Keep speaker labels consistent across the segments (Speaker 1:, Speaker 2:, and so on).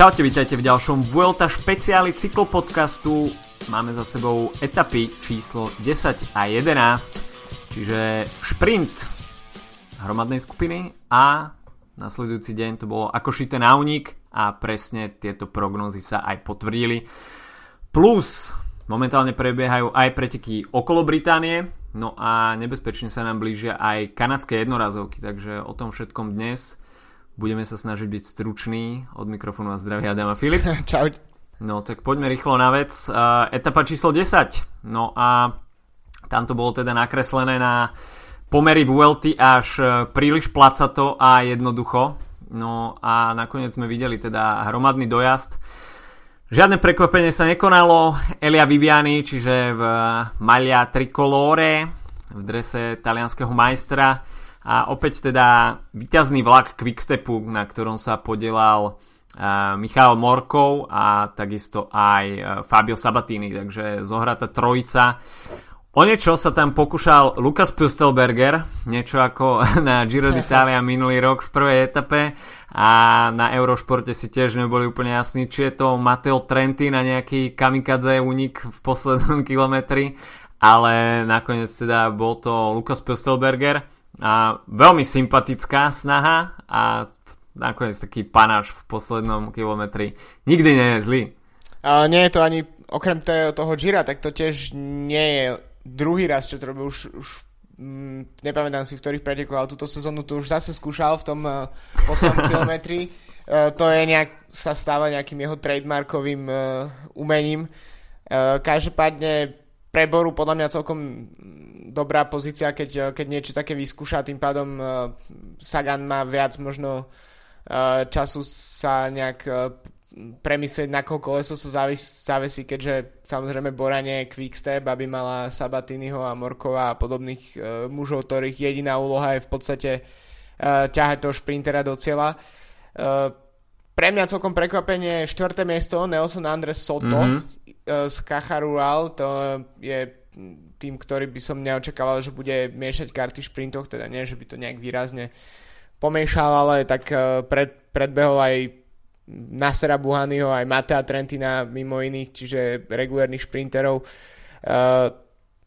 Speaker 1: Čaute, vítajte v ďalšom Vuelta špeciáli cyklopodcastu. Máme za sebou etapy číslo 10 a 11, čiže šprint hromadnej skupiny a nasledujúci deň to bolo ako šité na unik a presne tieto prognózy sa aj potvrdili. Plus momentálne prebiehajú aj preteky okolo Británie, no a nebezpečne sa nám blížia aj kanadské jednorazovky, takže o tom všetkom dnes budeme sa snažiť byť stručný. Od mikrofónu a zdravia Adam a Filip.
Speaker 2: Čau.
Speaker 1: No tak poďme rýchlo na vec. Etapa číslo 10. No a tam to bolo teda nakreslené na pomery Vuelty až e, príliš placato a jednoducho. No a nakoniec sme videli teda hromadný dojazd. Žiadne prekvapenie sa nekonalo. Elia Viviani, čiže v Malia Tricolore, v drese talianského majstra. A opäť teda vyťazný vlak Quickstepu, na ktorom sa podielal uh, Michal Morkov a takisto aj uh, Fabio Sabatini. Takže zohratá trojica. O niečo sa tam pokúšal Lukas Pustelberger, niečo ako na Giro d'Italia minulý rok v prvej etape a na Eurošporte si tiež neboli úplne jasní, či je to Matteo Trenti na nejaký kamikadze únik v poslednom kilometri, ale nakoniec teda bol to Lukas Pustelberger a veľmi sympatická snaha a nakoniec taký panáš v poslednom kilometri. Nikdy nie je zlý.
Speaker 2: A nie je to ani, okrem toho Gira, tak to tiež nie je druhý raz, čo to robil už, už mm, nepamätám si, v ktorých pretekoch, ale túto sezónu to už zase skúšal v tom uh, poslednom kilometri. Uh, to je nejak, sa stáva nejakým jeho trademarkovým uh, umením. Uh, každopádne pre Boru podľa mňa celkom dobrá pozícia, keď, keď niečo také vyskúša, tým pádom uh, Sagan má viac možno uh, času sa nejak premyslieť, na koho koleso sa závis, závesí, keďže samozrejme Borane je quickstep, aby mala Sabatiniho a Morkova a podobných mužov, ktorých jediná úloha je v podstate ťahať toho šprintera do cieľa. Pre mňa celkom prekvapenie štvrté miesto Nelson Andres Soto mm-hmm. z Cajarural, to je tým, ktorý by som neočakával, že bude miešať karty v šprintoch, teda nie, že by to nejak výrazne pomiešal, ale tak uh, pred, predbehol aj Nasera Buhanyho, aj Matea Trentina mimo iných, čiže regulárnych šprinterov. Uh,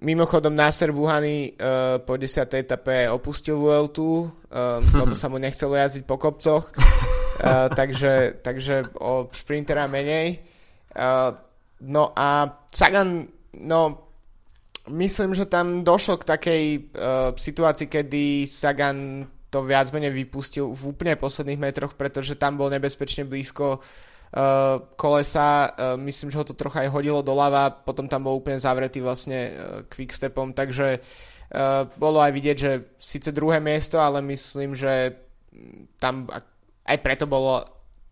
Speaker 2: mimochodom Nasser Buhany uh, po 10. etape opustil Vueltu, uh, lebo sa mu nechcelo jazdiť po kopcoch, uh, takže, takže o šprintera menej. Uh, no a Sagan, no myslím, že tam došlo k takej uh, situácii, kedy Sagan to viac menej vypustil v úplne posledných metroch, pretože tam bol nebezpečne blízko uh, kolesa, uh, myslím, že ho to trocha aj hodilo doľava, potom tam bol úplne zavretý vlastne uh, quickstepom, takže uh, bolo aj vidieť, že síce druhé miesto, ale myslím, že tam aj preto bolo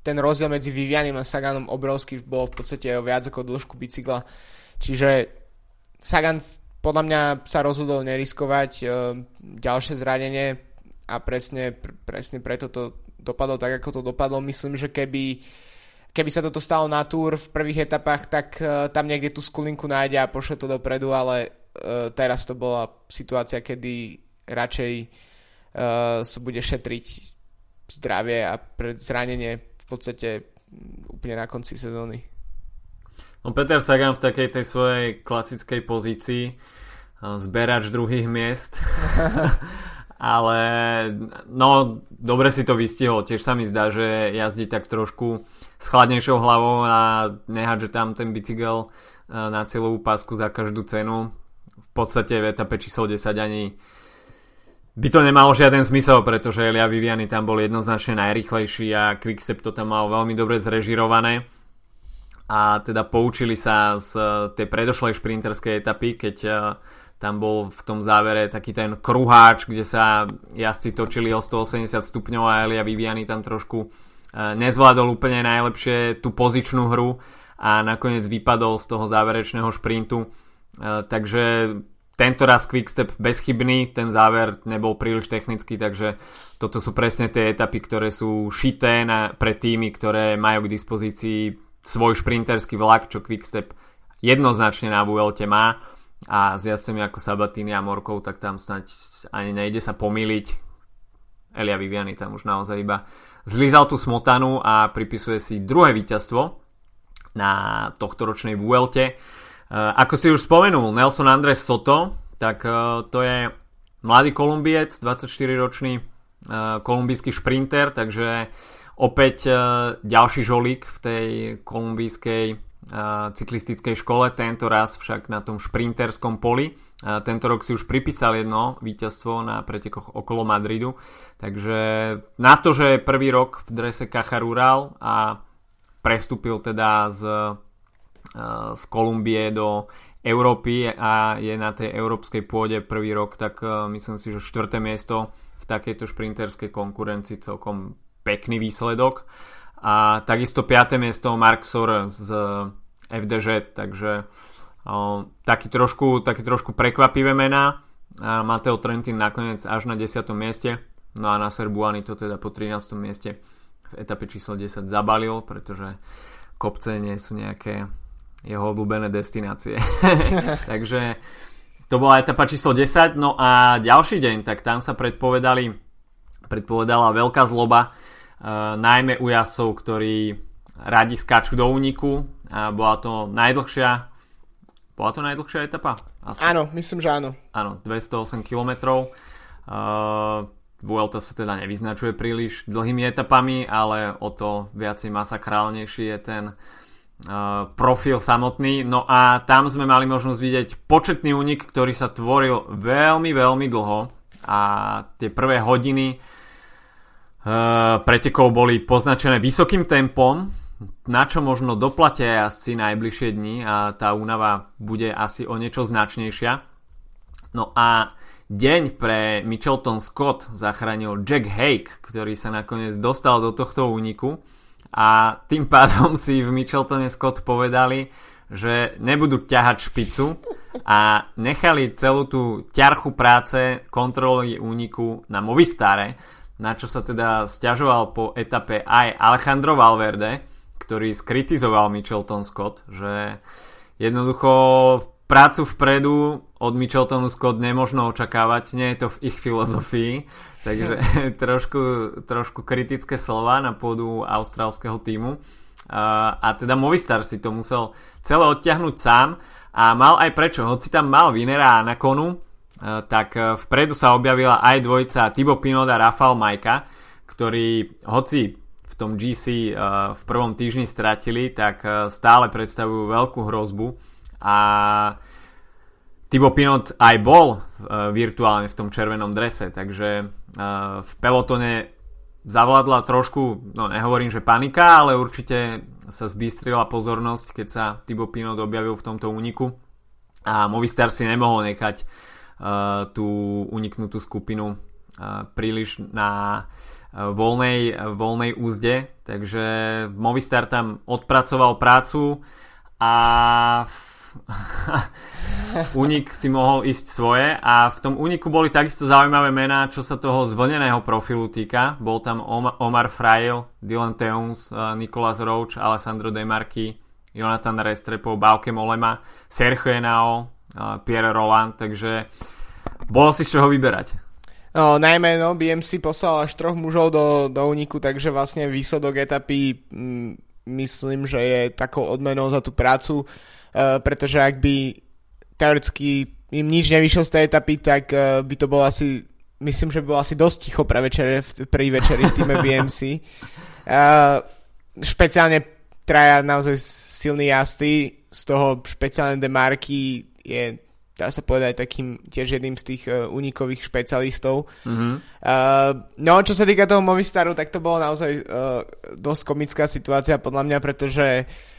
Speaker 2: ten rozdiel medzi Vivianim a Saganom obrovský, bolo v podstate viac ako dĺžku bicykla, čiže Sagan podľa mňa sa rozhodol neriskovať uh, ďalšie zranenie, a presne, presne preto to dopadlo tak, ako to dopadlo. Myslím, že keby, keby sa toto stalo na túr v prvých etapách, tak uh, tam niekde tú skulinku nájde a pošle to dopredu, ale uh, teraz to bola situácia, kedy radšej sa bude šetriť zdravie a pred zranenie v podstate úplne na konci sezóny.
Speaker 1: No Peter Sagan v takej tej svojej klasickej pozícii zberač druhých miest ale no, dobre si to vystihol. Tiež sa mi zdá, že jazdí tak trošku s chladnejšou hlavou a nehať, že tam ten bicykel e, na cieľovú pásku za každú cenu. V podstate v etape číslo 10 ani by to nemalo žiaden zmysel, pretože Elia Viviani tam bol jednoznačne najrychlejší a Quickstep to tam mal veľmi dobre zrežirované a teda poučili sa z tej predošlej šprinterskej etapy, keď e, tam bol v tom závere taký ten kruháč, kde sa jazdci točili o 180 stupňov a Elia Viviani tam trošku e, nezvládol úplne najlepšie tú pozičnú hru a nakoniec vypadol z toho záverečného šprintu. E, takže tento raz Quickstep bezchybný, ten záver nebol príliš technický, takže toto sú presne tie etapy, ktoré sú šité na, pre týmy, ktoré majú k dispozícii svoj šprinterský vlak, čo Quickstep jednoznačne na Vuelte má a s jazdcami ako Sabatini a Morkov, tak tam snať ani nejde sa pomýliť. Elia Viviani tam už naozaj iba zlízal tú smotanu a pripisuje si druhé víťazstvo na tohto ročnej Vuelte. Ako si už spomenul, Nelson Andres Soto, tak to je mladý Kolumbiec, 24-ročný kolumbijský šprinter, takže opäť ďalší žolík v tej kolumbijskej cyklistickej škole, tento raz však na tom šprinterskom poli. Tento rok si už pripísal jedno víťazstvo na pretekoch okolo Madridu, takže na to, že je prvý rok v drese Caja a prestúpil teda z, z Kolumbie do Európy a je na tej európskej pôde prvý rok, tak myslím si, že štvrté miesto v takejto šprinterskej konkurencii celkom pekný výsledok a takisto 5. miesto Mark Sor z FDŽ, takže o, taký, trošku, taký trošku prekvapivé mená. A Mateo Trentin nakoniec až na 10. mieste, no a na Serbuani to teda po 13. mieste v etape číslo 10 zabalil, pretože kopce nie sú nejaké jeho obľúbené destinácie. takže to bola etapa číslo 10, no a ďalší deň, tak tam sa predpovedali predpovedala veľká zloba Eh, najmä u jazdcov, ktorí radi skáču do úniku a bola to najdlhšia bola to najdlhšia etapa?
Speaker 2: Asi. Áno, myslím, že áno.
Speaker 1: Áno, 208 km. Uh, Vuelta sa teda nevyznačuje príliš dlhými etapami, ale o to viacej masakrálnejší je ten uh, profil samotný. No a tam sme mali možnosť vidieť početný únik, ktorý sa tvoril veľmi, veľmi dlho a tie prvé hodiny Eh, pretekov boli poznačené vysokým tempom, na čo možno doplatia asi najbližšie dni a tá únava bude asi o niečo značnejšia. No a deň pre Michelton Scott zachránil Jack Hake, ktorý sa nakoniec dostal do tohto úniku a tým pádom si v Micheltone Scott povedali, že nebudú ťahať špicu a nechali celú tú ťarchu práce kontroly úniku na Movistare, na čo sa teda stiažoval po etape aj Alejandro Valverde, ktorý skritizoval Michelton Scott, že jednoducho prácu vpredu od Micheltonu Scott nemožno očakávať, nie je to v ich filozofii, takže trošku, trošku kritické slova na pôdu austrálskeho týmu. A, teda Movistar si to musel celé odtiahnuť sám a mal aj prečo, hoci tam mal Vinera na konu, Eh, tak vpredu sa objavila aj dvojica Thibaut Pinot a Rafael Majka, ktorí hoci v tom GC eh, v prvom týždni stratili, tak stále predstavujú veľkú hrozbu a Thibaut Pinot aj bol virtuálne v tom červenom drese, takže v pelotone zavládla trošku, no nehovorím, že panika, ale určite sa zbystrila pozornosť, keď sa Thibaut Pinot objavil v tomto úniku. A Movistar si nemohol nechať tú uniknutú skupinu príliš na voľnej, voľnej úzde, takže Movistar tam odpracoval prácu a Unik si mohol ísť svoje a v tom Uniku boli takisto zaujímavé mená, čo sa toho zvlneného profilu týka. Bol tam Omar Frail, Dylan Teuns, Nicolas Roach, Alessandro De Marchi, Jonathan Restrepo, Bauke Molema, Sergio Henao, Pierre Roland, takže bolo si z čoho vyberať.
Speaker 2: No, najmä no, BMC poslal až troch mužov do, do úniku, takže vlastne výsledok etapy mm, myslím, že je takou odmenou za tú prácu, pretože ak by teoreticky im nič nevyšlo z tej etapy, tak uh, by to bolo asi, myslím, že by bolo asi dosť ticho pre večere, v, prvý večeri v týme BMC. Uh, špeciálne traja naozaj silní jazdci, z toho špeciálne Demarky je dá sa povedať takým tiež jedným z tých uh, unikových špecialistov. Mm-hmm. Uh, no, čo sa týka toho Movistaru, tak to bolo naozaj uh, dosť komická situácia podľa mňa, pretože uh,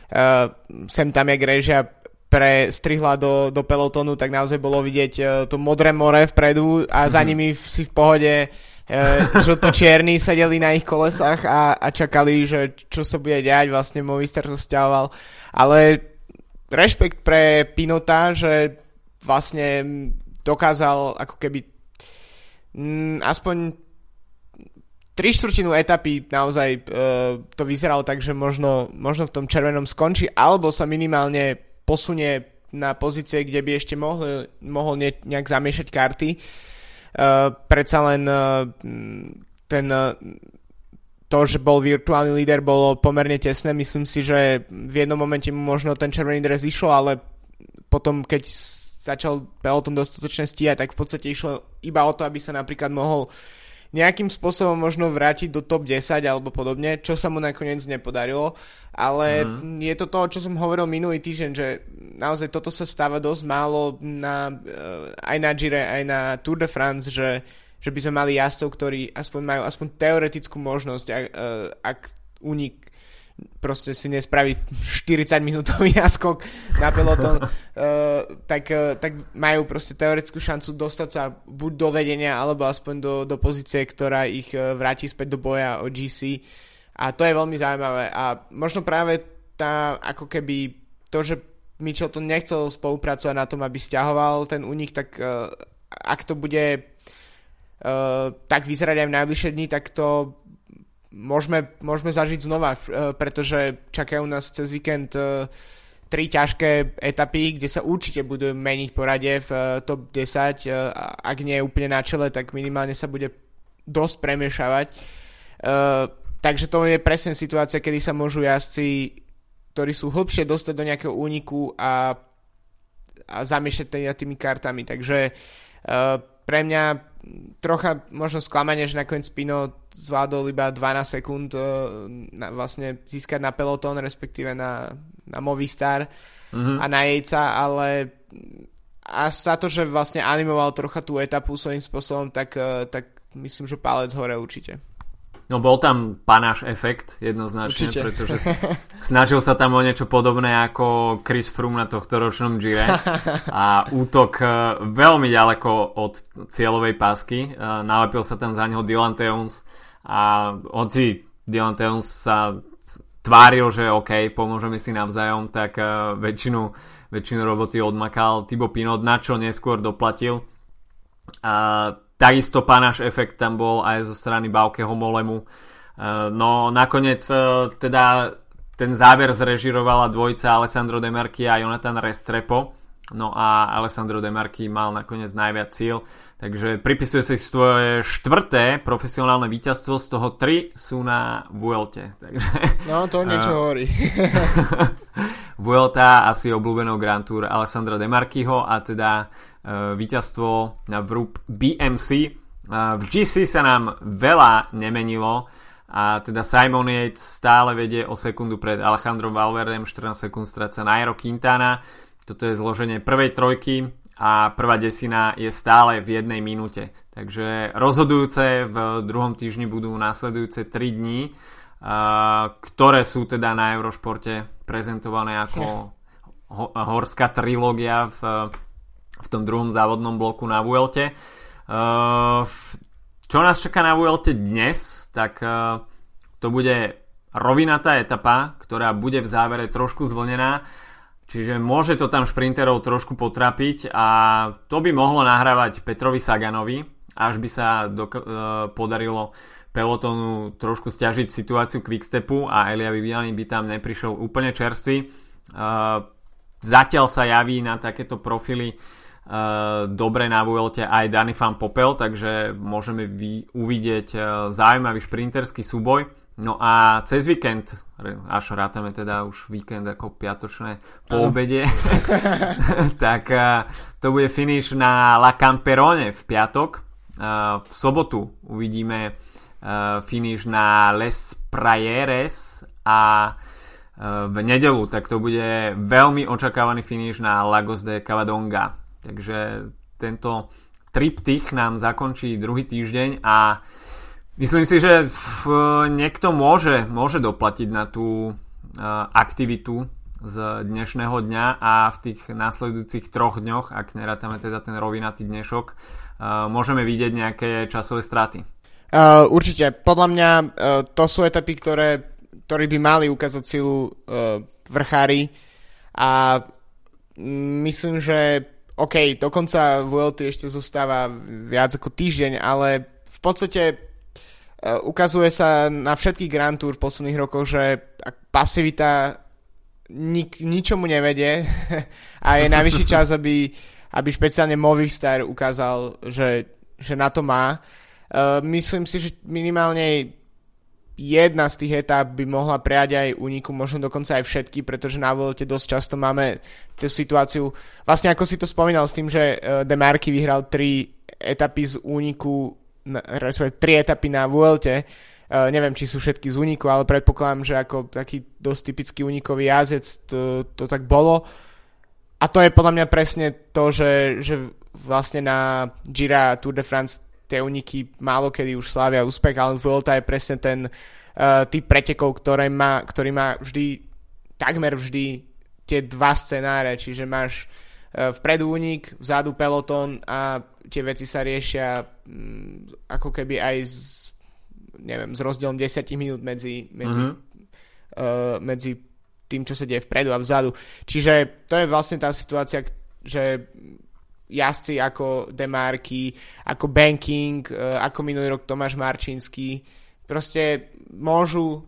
Speaker 2: sem tam, jak režia prestrihla do, do pelotonu, tak naozaj bolo vidieť uh, to modré more vpredu a za mm-hmm. nimi si v pohode uh, žlto-čierni sedeli na ich kolesách a, a čakali, že čo sa bude diať, vlastne Movistar to stiahoval. Ale rešpekt pre Pinota, že vlastne dokázal ako keby mm, aspoň tri štvrtinu etapy naozaj uh, to vyzeralo tak, že možno, možno v tom červenom skončí, alebo sa minimálne posunie na pozície, kde by ešte mohol, mohol ne, nejak zamiešať karty. Uh, predsa len uh, ten uh, to, že bol virtuálny líder, bolo pomerne tesné. Myslím si, že v jednom momente mu možno ten červený dres išlo, ale potom, keď začal peloton dostatočne stíhať, tak v podstate išlo iba o to, aby sa napríklad mohol nejakým spôsobom možno vrátiť do top 10 alebo podobne, čo sa mu nakoniec nepodarilo, ale mm. je to to, čo som hovoril minulý týždeň, že naozaj toto sa stáva dosť málo na, eh, aj na Gire, aj na Tour de France, že že by sme mali jazdcov, ktorí aspoň majú aspoň teoretickú možnosť, ak, e, ak únik proste si nespraví 40 minútový náskok na peloton, uh, tak, uh, tak majú proste teoretickú šancu dostať sa buď do vedenia, alebo aspoň do, do pozície, ktorá ich uh, vráti späť do boja o GC. A to je veľmi zaujímavé. A možno práve tá, ako keby to, že Mitchell to nechcel spolupracovať na tom, aby stiahoval ten únik, tak uh, ak to bude Eh, tak vyzerať aj v najbližšie dni, tak to môžeme, môžeme zažiť znova, uh, pretože čakajú nás cez víkend uh, tri ťažké etapy, kde sa určite budú meniť poradie v uh, top 10, uh, ak nie je úplne na čele, tak minimálne sa bude dosť premiešavať. Takže to je presne situácia, kedy sa môžu jazdci, ktorí sú hlbšie, dostať do nejakého úniku a, a zamiešať tými kartami. Takže pre mňa trocha možno sklamanie, že nakoniec Pino zvládol iba 12 sekúnd uh, na, vlastne získať na peloton, respektíve na, na Movistar mm-hmm. a na Jejca, ale a za to, že vlastne animoval trocha tú etapu svojím spôsobom, tak, uh, tak myslím, že palec hore určite.
Speaker 1: No bol tam panáš efekt jednoznačne, Určite. pretože snažil sa tam o niečo podobné ako Chris Froome na tohto ročnom Gire a útok e, veľmi ďaleko od cieľovej pásky. Nalepil sa tam za neho Dylan Teuns a hoci Dylan Teuns sa tváril, že OK, pomôžeme si navzájom, tak e, väčšinu, väčšinu roboty odmakal Tibo Pinot, na čo neskôr doplatil. A Takisto panáš efekt tam bol aj zo strany Baukeho Molemu. E, no nakoniec e, teda ten záver zrežirovala dvojica Alessandro Demarchi a Jonathan Restrepo. No a Alessandro Demarchi mal nakoniec najviac síl. Takže pripisuje si svoje štvrté profesionálne víťazstvo, z toho tri sú na Vuelte. Takže,
Speaker 2: no to niečo uh, hovorí.
Speaker 1: Vuelta asi obľúbenou Grand Tour Alessandra Demarchiho a teda uh, víťazstvo na vrúb BMC. Uh, v GC sa nám veľa nemenilo a teda Simon Yates stále vedie o sekundu pred Alejandro Valverdem, 14 sekúnd stráca Nairo Quintana. Toto je zloženie prvej trojky a prvá desina je stále v jednej minúte. Takže rozhodujúce v druhom týždni budú následujúce 3 dní, ktoré sú teda na Eurošporte prezentované ako horská trilógia v v tom druhom závodnom bloku na Vuelte. Čo nás čaká na Vuelte dnes, tak to bude rovinatá etapa, ktorá bude v závere trošku zvlnená, čiže môže to tam šprinterov trošku potrapiť a to by mohlo nahrávať Petrovi Saganovi, až by sa do, uh, podarilo pelotonu trošku stiažiť situáciu Quickstepu a Elia Viviani by tam neprišiel úplne čerstvý. Uh, zatiaľ sa javí na takéto profily uh, dobre na Vuelte aj Danny Fan Popel, takže môžeme uvidieť zaujímavý šprinterský súboj. No a cez víkend, až rátame teda už víkend ako piatočné po obede, tak uh, to bude finish na La Camperone v piatok. Uh, v sobotu uvidíme uh, finish na Les Prayeres a v nedelu, tak to bude veľmi očakávaný finish na Lagos de Cavadonga. Takže tento triptych nám zakončí druhý týždeň a myslím si, že niekto môže, môže doplatiť na tú aktivitu z dnešného dňa a v tých následujúcich troch dňoch, ak nerátame teda ten rovinatý dnešok, môžeme vidieť nejaké časové straty.
Speaker 2: Uh, určite. Podľa mňa uh, to sú etapy, ktoré, ktoré by mali ukázať silu uh, vrchári a myslím, že OK, dokonca VLT ešte zostáva viac ako týždeň, ale v podstate ukazuje sa na všetkých Grand Tour v posledných rokoch, že pasivita nik, ničomu nevedie a je najvyšší čas, aby, aby špeciálne Movistar ukázal, že, že na to má. Uh, myslím si, že minimálne jedna z tých etap by mohla prejať aj úniku, možno dokonca aj všetky, pretože na Vuelte dosť často máme tú situáciu, vlastne ako si to spomínal s tým, že uh, Demarky vyhral tri etapy z úniku, respektíve tri etapy na Vuelte, Uh, neviem, či sú všetky z úniku, ale predpokladám, že ako taký dosť typický únikový jazdec to, to tak bolo. A to je podľa mňa presne to, že, že vlastne na Gira Tour de France tie úniky málo kedy už slávia úspech, ale Vuelta je presne ten uh, typ pretekov, ktoré má, ktorý má vždy, takmer vždy tie dva scenáre, čiže máš vpredu únik, vzadu peloton a tie veci sa riešia um, ako keby aj z, neviem, s rozdielom 10 minút medzi, medzi, mm-hmm. uh, medzi tým, čo sa deje vpredu a vzadu. Čiže to je vlastne tá situácia, že jazdci ako Demarky, ako Banking, e, ako minulý rok Tomáš Marčinský, proste môžu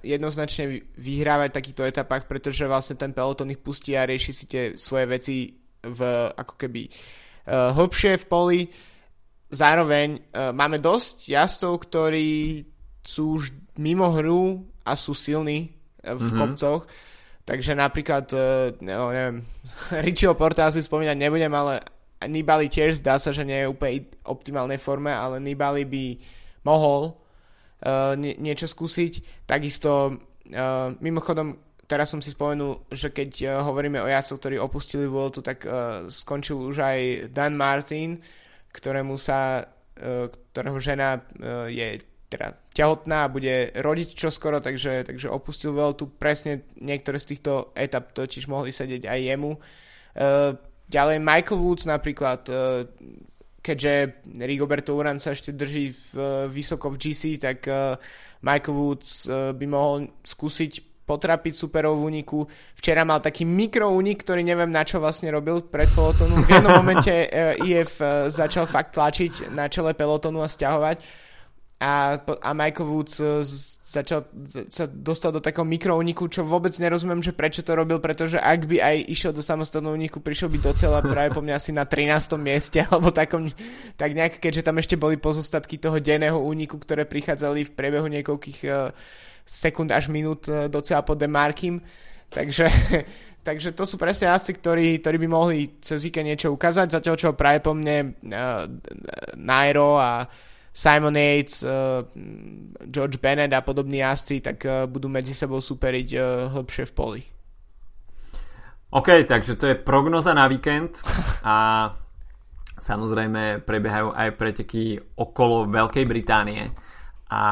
Speaker 2: jednoznačne vyhrávať v takýchto etapách, pretože vlastne ten peloton ich pustí a rieši si tie svoje veci v ako keby uh, hlbšie v poli. Zároveň uh, máme dosť jazdcov, ktorí sú už mimo hru a sú silní uh, v mm-hmm. kopcoch. Takže napríklad, uh, no, neviem, Richieho Porta asi spomínať nebudem, ale Nibali tiež zdá sa, že nie je úplne optimálnej forme, ale Nibali by mohol uh, nie, niečo skúsiť. Takisto, uh, mimochodom, teraz som si spomenul, že keď uh, hovoríme o jasoch, ktorí opustili Vueltu, tak uh, skončil už aj Dan Martin, ktorému sa, uh, ktorého žena je teda tehotná a bude rodiť čoskoro, takže, takže opustil Vueltu. Presne niektoré z týchto etap totiž mohli sedieť aj jemu. Ďalej Michael Woods napríklad, eh, keďže Rigoberto Uran sa ešte drží v, eh, vysoko v GC, tak eh, Michael Woods by mohol skúsiť potrapiť superov v úniku. Včera mal taký mikroúnik, ktorý neviem na čo vlastne robil pred pelotonu. V jednom momente IF začal fakt tlačiť na čele pelotonu a stiahovať a, a Michael Woods uh, začal, sa dostal do takého mikrouniku, čo vôbec nerozumiem, že prečo to robil, pretože ak by aj išiel do samostatného úniku, prišiel by docela práve po mňa asi na 13. mieste, alebo takom, tak nejak, keďže tam ešte boli pozostatky toho denného úniku, ktoré prichádzali v priebehu niekoľkých uh, sekúnd až minút uh, docela pod Demarkim. Takže, takže to sú presne asi, ktorí, ktorí by mohli cez víkend niečo ukázať, zatiaľ čo práve po mne uh, Nairo a Simon Yates, uh, George Bennett a podobní jazdci, tak budú medzi sebou superiť uh, v poli.
Speaker 1: OK, takže to je prognoza na víkend a samozrejme prebiehajú aj preteky okolo Veľkej Británie a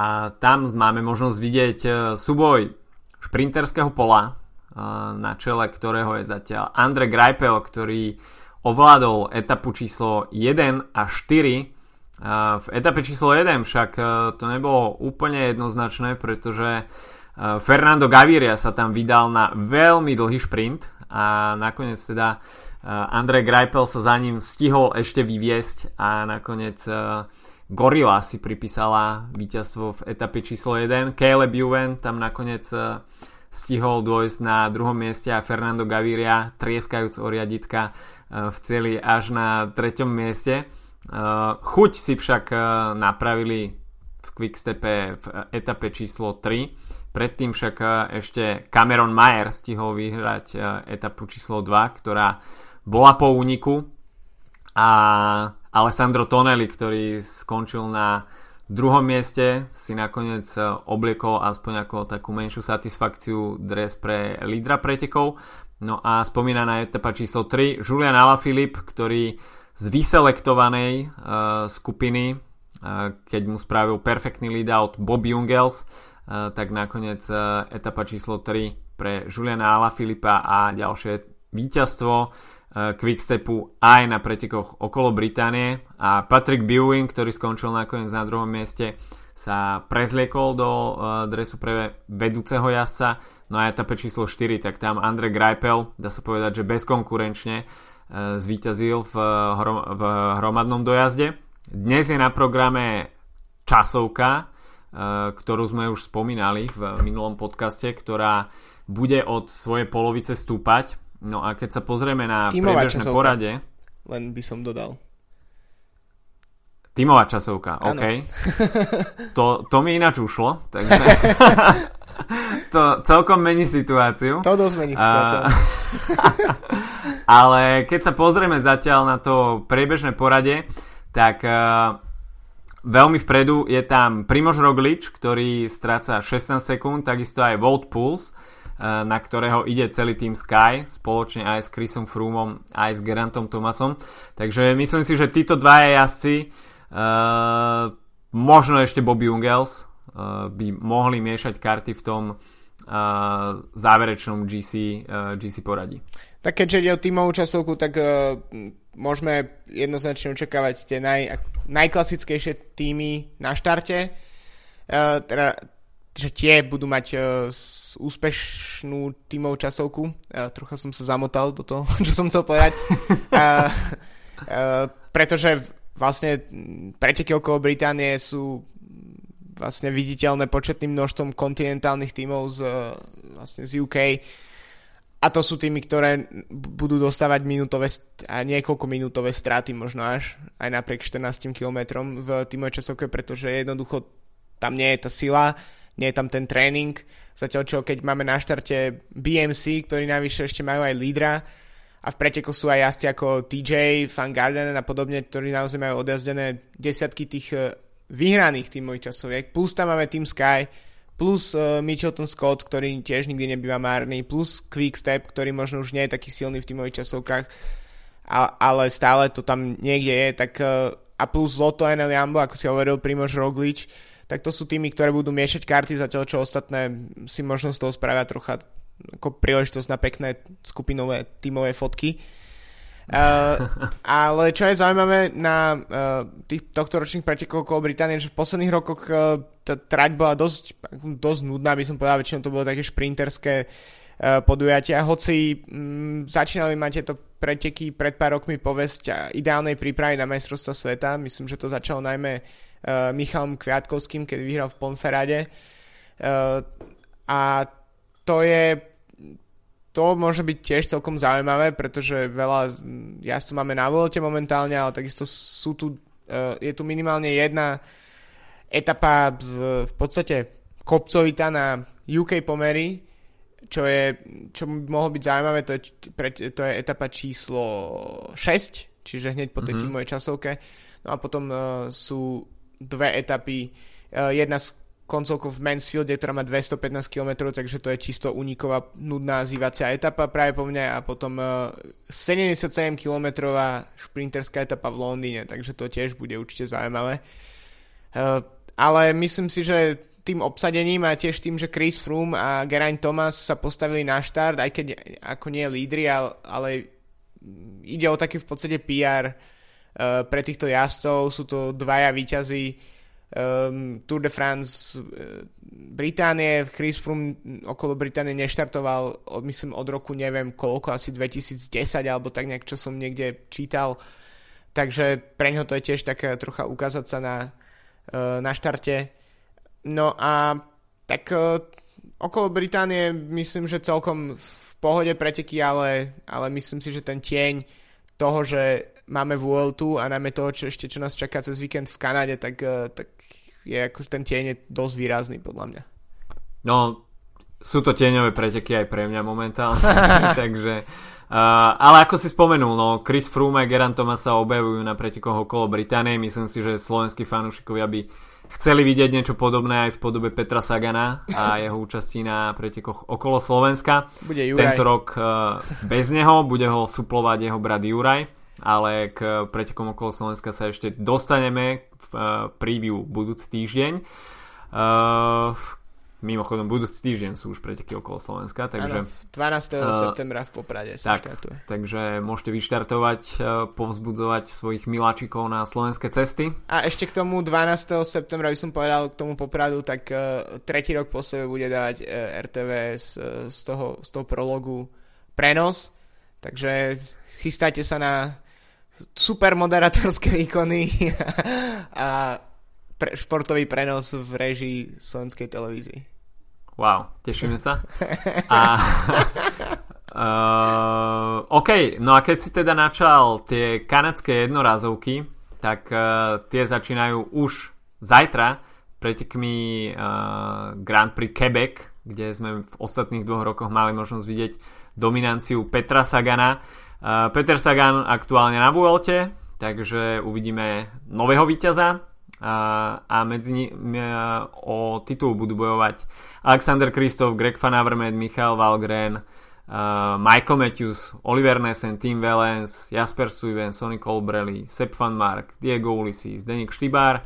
Speaker 1: tam máme možnosť vidieť súboj šprinterského pola na čele ktorého je zatiaľ Andre Greipel, ktorý ovládol etapu číslo 1 a 4 v etape číslo 1 však e, to nebolo úplne jednoznačné, pretože e, Fernando Gaviria sa tam vydal na veľmi dlhý šprint a nakoniec teda e, Andrej Greipel sa za ním stihol ešte vyviesť a nakoniec Gorilla si pripísala víťazstvo v etape číslo 1. Caleb Juven tam nakoniec stihol dôjsť na druhom mieste a Fernando Gaviria trieskajúc o riaditka v celý až na treťom mieste. Uh, chuť si však napravili v Quickstepe v etape číslo 3. Predtým však ešte Cameron Mayer stihol vyhrať etapu číslo 2, ktorá bola po úniku a Alessandro Tonelli, ktorý skončil na druhom mieste, si nakoniec obliekol aspoň ako takú menšiu satisfakciu dres pre lídra pretekov. No a spomínaná etapa číslo 3, Julian Alaphilippe, ktorý z vyselektovanej uh, skupiny, uh, keď mu spravil perfektný lead out Bob Jungels, uh, tak nakoniec uh, etapa číslo 3 pre Juliana Filipa a ďalšie víťazstvo Quickstepu aj na pretekoch okolo Británie a Patrick Bewing, ktorý skončil nakoniec na druhom mieste, sa prezliekol do uh, dresu pre vedúceho jazdca no a etape číslo 4, tak tam Andre Greipel, dá sa povedať, že bezkonkurenčne E, zvíťazil v, hrom, v hromadnom dojazde. Dnes je na programe časovka, ktorú sme už spomínali v minulom podcaste, ktorá bude od svojej polovice stúpať. No a keď sa pozrieme na
Speaker 2: Tímová priebežné časovka. porade... Len by som dodal.
Speaker 1: Tímová časovka, ano. OK. to, to mi ináč ušlo, takže to celkom mení situáciu.
Speaker 2: To dosť mení situáciu.
Speaker 1: ale keď sa pozrieme zatiaľ na to priebežné porade, tak uh, veľmi vpredu je tam Primož Roglič, ktorý stráca 16 sekúnd, takisto aj Volt Pulse, na ktorého ide celý tým Sky, spoločne aj s Chrisom Froomom, aj s Gerantom Thomasom. Takže myslím si, že títo dvaja jazdci Uh, možno ešte Bobby Ungels uh, by mohli miešať karty v tom záverečnom GC, GC poradí.
Speaker 2: Tak keďže ide o tímovú časovku, tak môžeme jednoznačne očakávať tie naj, najklasickejšie týmy na štarte. Teda, že tie budú mať uh, úspešnú tímovú časovku. Uh, trocha som sa zamotal do toho, čo som chcel povedať. uh, uh, pretože vlastne preteky okolo Británie sú vlastne viditeľné početným množstvom kontinentálnych tímov z, vlastne z UK a to sú týmy, ktoré budú dostávať minútové a niekoľko minútové straty možno až aj napriek 14 km v tímovej časovke, pretože jednoducho tam nie je tá sila, nie je tam ten tréning, zatiaľ čo keď máme na štarte BMC, ktorí navyše ešte majú aj lídra, a v preteku sú aj jazdci ako TJ, Van Gardenen a podobne, ktorí naozaj majú odjazdené desiatky tých e, vyhraných tímových časoviek, plus tam máme Team Sky, plus uh, Mitchelton Scott, ktorý tiež nikdy nebýva márny, plus Quickstep, ktorý možno už nie je taký silný v tímových časovkách, a, ale stále to tam niekde je, tak uh, a plus Lotto NL Jambo, ako si hovoril Primož Roglič, tak to sú týmy, ktoré budú miešať karty, zatiaľ čo ostatné si možno z toho spravia trocha ako príležitosť na pekné skupinové tímové fotky. Uh, ale čo je zaujímavé na uh, tých tohto ročných pretekoch okolo Británie, že v posledných rokoch uh, tá trať bola dosť, dosť nudná, by som povedal, väčšinou to bolo také šprinterské uh, podujatia, hoci um, začínali mať tieto preteky pred pár rokmi povesť ideálnej prípravy na majstrovstva sveta, myslím, že to začalo najmä Michalom Kviatkovským, keď vyhral v Ponferade uh, a to je to môže byť tiež celkom zaujímavé, pretože veľa jazdcov máme na volte momentálne, ale takisto sú tu, uh, je tu minimálne jedna etapa z, v podstate kopcovita na UK pomery, čo je, čo by mohlo byť zaujímavé, to je, to je etapa číslo 6, čiže hneď po tej mm-hmm. tímovej časovke. No a potom uh, sú dve etapy, uh, jedna z koncovkou v Mansfielde, ktorá má 215 km, takže to je čisto uniková nudná zývacia etapa práve po mňa a potom uh, 77 km šprinterská etapa v Londýne, takže to tiež bude určite zaujímavé. Uh, ale myslím si, že tým obsadením a tiež tým, že Chris Froome a Geraint Thomas sa postavili na štart, aj keď ako nie lídry, ale, ale ide o taký v podstate PR pre týchto jazdcov, sú to dvaja výťazí um, Tour de France uh, Británie, Chris Froome okolo Británie neštartoval od, myslím od roku neviem koľko, asi 2010 alebo tak nejak, čo som niekde čítal. Takže pre ňo to je tiež taká trocha ukázať sa na, uh, na štarte. No a tak okolo Británie myslím, že celkom v pohode preteky, ale, ale myslím si, že ten tieň toho, že máme Vueltu a najmä toho, čo ešte čo nás čaká cez víkend v Kanade, tak, eh, tak je ako ten tieň je dosť výrazný podľa mňa.
Speaker 1: No, sú to tieňové preteky aj pre mňa momentálne, takže... Uh, ale ako si spomenul, no, Chris Froome a Geran Thomas sa objavujú na pretekoch okolo Británie. Myslím si, že slovenskí fanúšikovia by chceli vidieť niečo podobné aj v podobe Petra Sagana a jeho účastí na pretekoch okolo Slovenska.
Speaker 2: Bude Juraj.
Speaker 1: Tento rok uh, bez neho, bude ho suplovať jeho brat Juraj ale k pretekom okolo Slovenska sa ešte dostaneme v uh, preview budúci týždeň. Uh, mimochodom, budúci týždeň sú už preteky okolo Slovenska, takže...
Speaker 2: Ano, 12. Uh, septembra v Poprade sa tak, štartuje.
Speaker 1: Takže môžete vyštartovať, uh, povzbudzovať svojich miláčikov na slovenské cesty.
Speaker 2: A ešte k tomu 12. septembra by som povedal k tomu Popradu, tak uh, tretí rok po sebe bude dávať uh, RTV z, z, toho, z toho prologu prenos, takže chystajte sa na super moderatorské výkony a pre, športový prenos v režii slovenskej televízii.
Speaker 1: Wow, tešíme sa. A, uh, OK, no a keď si teda načal tie kanadské jednorázovky, tak uh, tie začínajú už zajtra pretekmi uh, Grand Prix Quebec, kde sme v ostatných dvoch rokoch mali možnosť vidieť dominanciu Petra Sagana. Uh, Peter Sagan aktuálne na Vuelte, takže uvidíme nového víťaza. A medzi nimi o titul budú bojovať Alexander Kristof, Greg Van Avermaet, Michael Valgren, Michael Matthews, Oliver Nessen, Tim Valens, Jasper Stuyven, Sonny Colbrelli, Sepp Van Mark, Diego Ulysses, Denik Štybár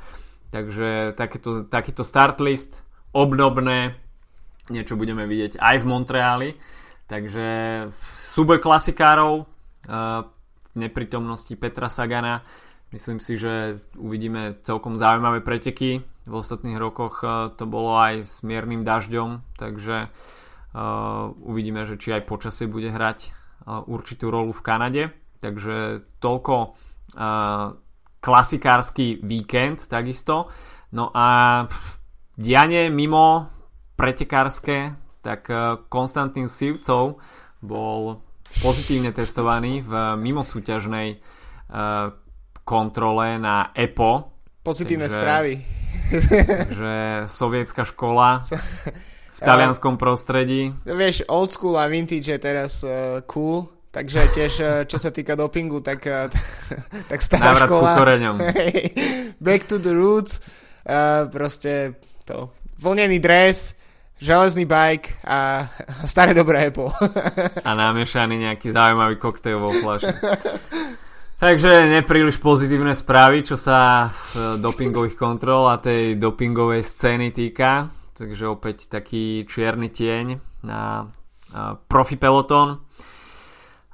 Speaker 1: takže takéto, takýto start list obdobné niečo budeme vidieť aj v Montreali. Takže súboj klasikárov v neprítomnosti Petra Sagana Myslím si, že uvidíme celkom zaujímavé preteky. V ostatných rokoch eh, to bolo aj s miernym dažďom, takže uh, uvidíme, že či aj počasie bude hrať uh, určitú rolu v Kanade. Takže toľko klasikársky víkend takisto. No a dianie mimo pretekárske, tak Konstantín Sivcov bol pozitívne testovaný v mimosúťažnej kontrole na EPO.
Speaker 2: Pozitívne takže, správy.
Speaker 1: Takže sovietská škola v talianskom prostredí.
Speaker 2: Vieš, old school a vintage je teraz uh, cool, takže tiež uh, čo sa týka dopingu, tak, uh, tak stará
Speaker 1: Návrat
Speaker 2: škola.
Speaker 1: koreňom.
Speaker 2: Back to the roots. Uh, proste to. Vlnený dres, železný bike a staré dobré EPO.
Speaker 1: a namiešaný nejaký zaujímavý koktejl vo flaši. Takže nepríliš pozitívne správy, čo sa dopingových kontrol a tej dopingovej scény týka. Takže opäť taký čierny tieň na profi peloton.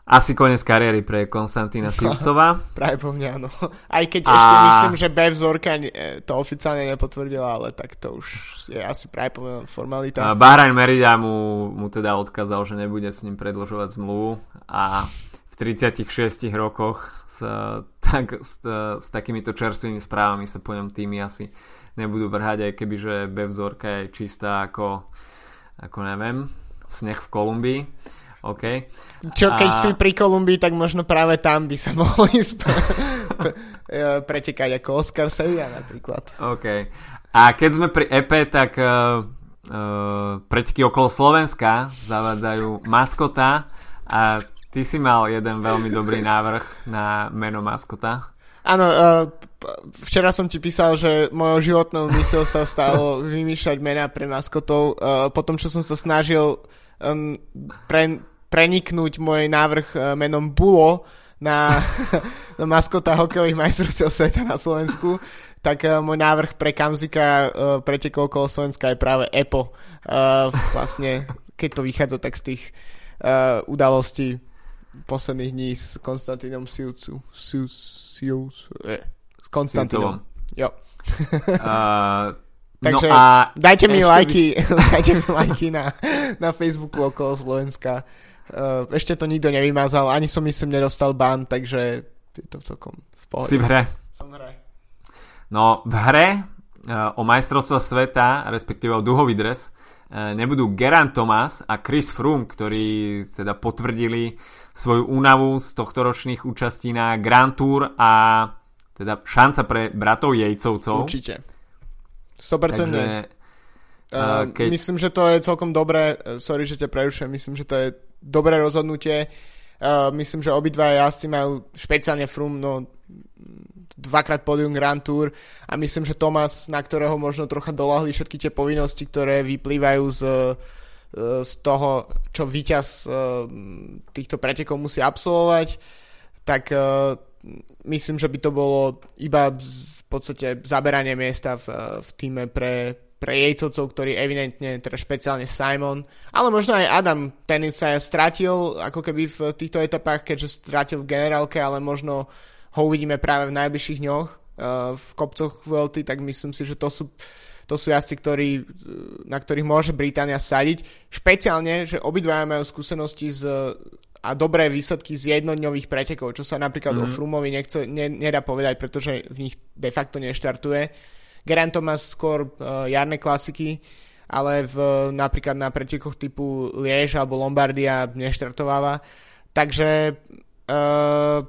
Speaker 1: Asi koniec kariéry pre Konstantína Sivcova.
Speaker 2: Práve po mňa, áno. Aj keď a... ešte myslím, že Bev Zorka to oficiálne nepotvrdila, ale tak to už je asi práve po formalita.
Speaker 1: Bahrain Merida mu, mu teda odkázal, že nebude s ním predlžovať zmluvu a 36 rokoch s, tak, s, s takýmito čerstvými správami sa po ňom týmy asi nebudú vrhať, aj keby, že vzorka je čistá ako, ako neviem, sneh v Kolumbii. OK.
Speaker 2: Čo keď a... si pri Kolumbii, tak možno práve tam by sa mohol ísť pretekať ako Oscar Sevilla napríklad.
Speaker 1: OK. A keď sme pri EP, tak uh, uh, preteky okolo Slovenska zavádzajú maskota a Ty si mal jeden veľmi dobrý návrh na meno maskota.
Speaker 2: Áno, uh, včera som ti písal, že mojou životnou misiou sa stalo vymýšľať mená pre maskotov. Uh, potom, čo som sa snažil um, pre, preniknúť môj návrh uh, menom Bulo na, na maskota hokejových majstrovstiev sveta na Slovensku, tak uh, môj návrh pre Kamzika uh, pretekov okolo Slovenska je práve EPO. Vlastne, keď to vychádza tak z tých udalostí posledných dní s Konstantínom Silcu. Sius, Sius, eh, s Konstantínom. Jo. Uh, Takže no a dajte mi lajky, by... dajte mi lajky na, na Facebooku okolo Slovenska. Uh, ešte to nikto nevymazal, ani som myslím nedostal ban, takže je to celkom v pohode.
Speaker 1: Si v hre.
Speaker 2: Som v hre.
Speaker 1: No v hre uh, o majstrovstvo sveta, respektíve o duhový dres, uh, nebudú Geraint Thomas a Chris Froome, ktorí teda potvrdili svoju únavu z tohto ročných účastí na Grand Tour a teda šanca pre bratov Jejcovcov.
Speaker 2: Určite. 100%. Takže, uh, keď... Myslím, že to je celkom dobré, sorry, že ťa prerušujem, myslím, že to je dobré rozhodnutie. Uh, myslím, že obidva jazdci majú špeciálne Frum, no dvakrát podium Grand Tour a myslím, že Tomas, na ktorého možno trocha dolahli všetky tie povinnosti, ktoré vyplývajú z uh, z toho, čo víťaz eh, týchto pretekov musí absolvovať, tak myslím, že by to bolo iba v podstate zaberanie miesta v, v týme pre, pre jejcovcov, ktorý evidentne, teda špeciálne Simon, ale možno aj Adam, ten sa stratil ako keby v týchto etapách, keďže stratil v generálke, ale možno ho uvidíme práve v najbližších dňoch uh, v kopcoch Vuelty, tak myslím si, že to sú to sú jazdci, ktorí, na ktorých môže Británia sadiť. Špeciálne, že obidvaja majú skúsenosti z, a dobré výsledky z jednodňových pretekov, čo sa napríklad mm-hmm. o. Frumovi nechce, ne, nedá povedať, pretože v nich de facto neštartuje. Geraint má skôr uh, jarné klasiky, ale v, napríklad na pretekoch typu Liež alebo Lombardia neštartováva. Takže, uh,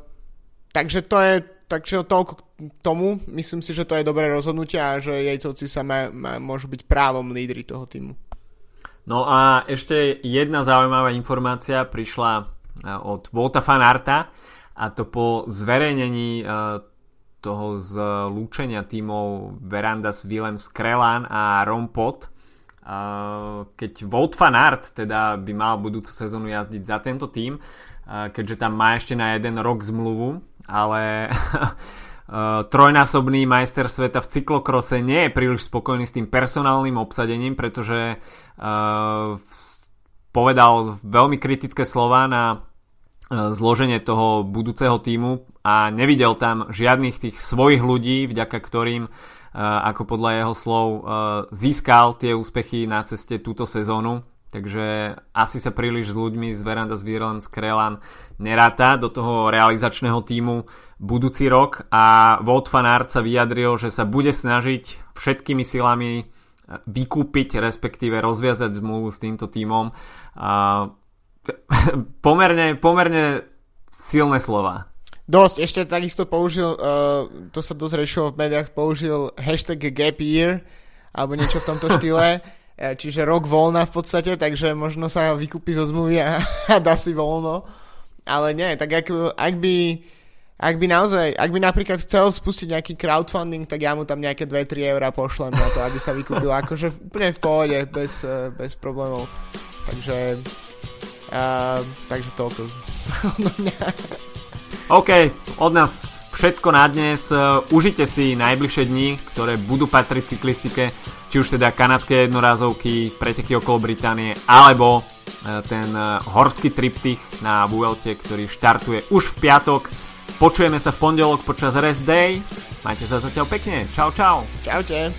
Speaker 2: takže to je takže toľko tomu. Myslím si, že to je dobré rozhodnutie a že Jejcovci sa má, má, môžu byť právom lídry toho týmu.
Speaker 1: No a ešte jedna zaujímavá informácia prišla od Volta Fanarta a to po zverejnení toho zlúčenia tímov Verandas Willem Skrelan a Rompot keď Volt Fanart teda by mal budúcu sezónu jazdiť za tento tým, keďže tam má ešte na jeden rok zmluvu, ale trojnásobný majster sveta v cyklokrose nie je príliš spokojný s tým personálnym obsadením, pretože povedal veľmi kritické slova na zloženie toho budúceho týmu a nevidel tam žiadnych tých svojich ľudí, vďaka ktorým ako podľa jeho slov získal tie úspechy na ceste túto sezónu. Takže asi sa príliš s ľuďmi z Veranda s z Krelan neráta do toho realizačného týmu budúci rok a Volt Fanart sa vyjadril, že sa bude snažiť všetkými silami vykúpiť, respektíve rozviazať zmluvu s týmto týmom. pomerne, pomerne silné slova.
Speaker 2: Dosť, ešte takisto použil, uh, to sa dosť rešilo v médiách, použil hashtag gap year, alebo niečo v tomto štýle, eh, čiže rok voľna v podstate, takže možno sa vykúpi zo zmluvy a, a dá si voľno. Ale nie, tak ak, ak by ak by naozaj, ak by napríklad chcel spustiť nejaký crowdfunding, tak ja mu tam nejaké 2-3 eurá pošlem na to, aby sa vykúpil akože úplne v pohode, bez, eh, bez problémov. Takže, uh, takže toľko z mňa.
Speaker 1: OK, od nás všetko na dnes. Užite si najbližšie dni, ktoré budú patriť cyklistike, či už teda kanadské jednorázovky, preteky okolo Británie, alebo e, ten e, horský triptych na Vuelte, ktorý štartuje už v piatok. Počujeme sa v pondelok počas rest day. Majte sa zatiaľ pekne. Čau, čau.
Speaker 2: Čaute.